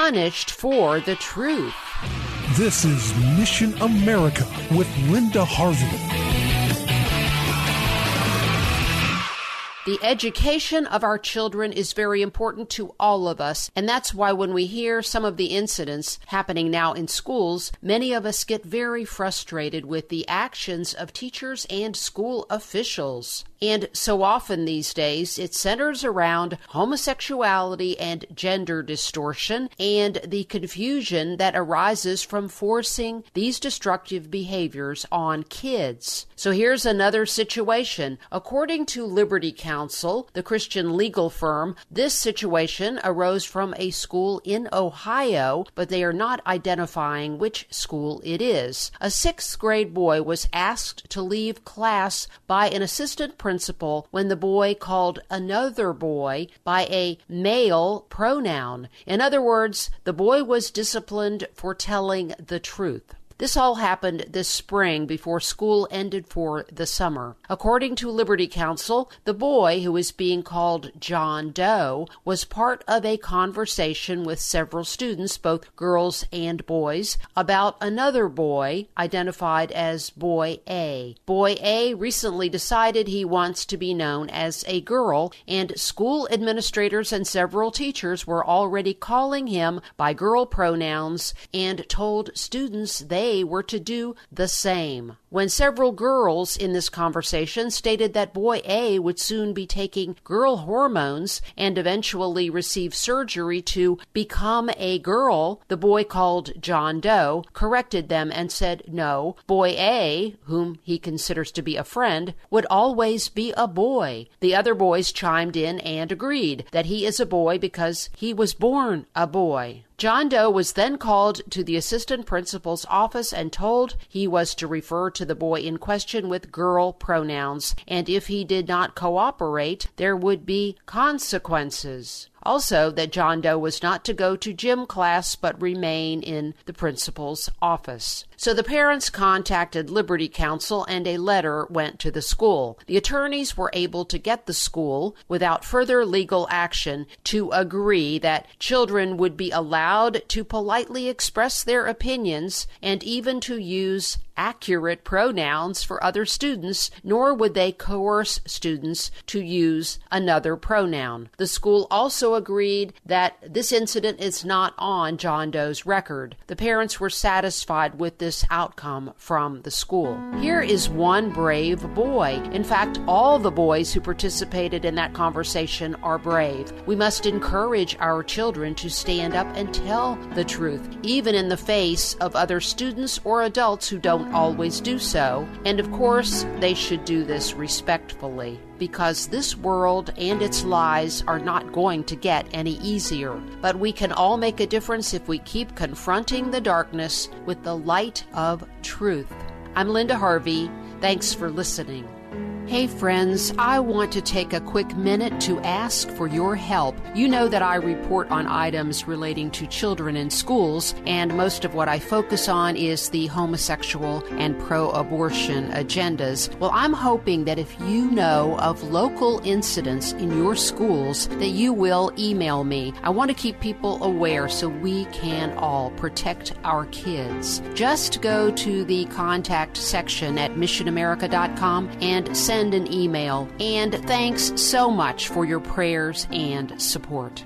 punished for the truth. This is Mission America with Linda Harvey. The education of our children is very important to all of us, and that's why when we hear some of the incidents happening now in schools, many of us get very frustrated with the actions of teachers and school officials. And so often these days, it centers around homosexuality and gender distortion and the confusion that arises from forcing these destructive behaviors on kids. So here's another situation. According to Liberty Counsel, the Christian legal firm, this situation arose from a school in Ohio, but they are not identifying which school it is. A sixth grade boy was asked to leave class by an assistant principal principal when the boy called another boy by a male pronoun. In other words, the boy was disciplined for telling the truth. This all happened this spring before school ended for the summer. According to Liberty Counsel, the boy, who is being called John Doe, was part of a conversation with several students, both girls and boys, about another boy identified as Boy A. Boy A recently decided he wants to be known as a girl, and school administrators and several teachers were already calling him by girl pronouns and told students they they were to do the same. When several girls in this conversation stated that boy A would soon be taking girl hormones and eventually receive surgery to become a girl, the boy called John Doe corrected them and said no, boy A, whom he considers to be a friend, would always be a boy. The other boys chimed in and agreed that he is a boy because he was born a boy. John Doe was then called to the assistant principal's office and told he was to refer to the boy in question with girl pronouns, and if he did not cooperate, there would be consequences. Also, that John Doe was not to go to gym class but remain in the principal's office. So the parents contacted Liberty Counsel and a letter went to the school. The attorneys were able to get the school, without further legal action, to agree that children would be allowed to politely express their opinions and even to use accurate pronouns for other students, nor would they coerce students to use another pronoun. The school also agreed that this incident is not on John Doe's record. The parents were satisfied with this outcome from the school. Here is one brave boy. In fact, all the boys who participated in that conversation are brave. We must encourage our children to stand up and tell the truth, even in the face of other students or adults who don't always do so, and of course, they should do this respectfully because this world and its lies are not going to get any easier. But we can all make a difference if we keep confronting the darkness with the light of truth. I'm Linda Harvey. Thanks for listening. Hey, friends, I want to take a quick minute to ask for your help. You know that I report on items relating to children in schools, and most of what I focus on is the homosexual and pro abortion agendas. Well, I'm hoping that if you know of local incidents in your schools, that you will email me. I want to keep people aware so we can all protect our kids. Just go to the contact section at missionamerica.com and send send an email. And thanks so much for your prayers and support.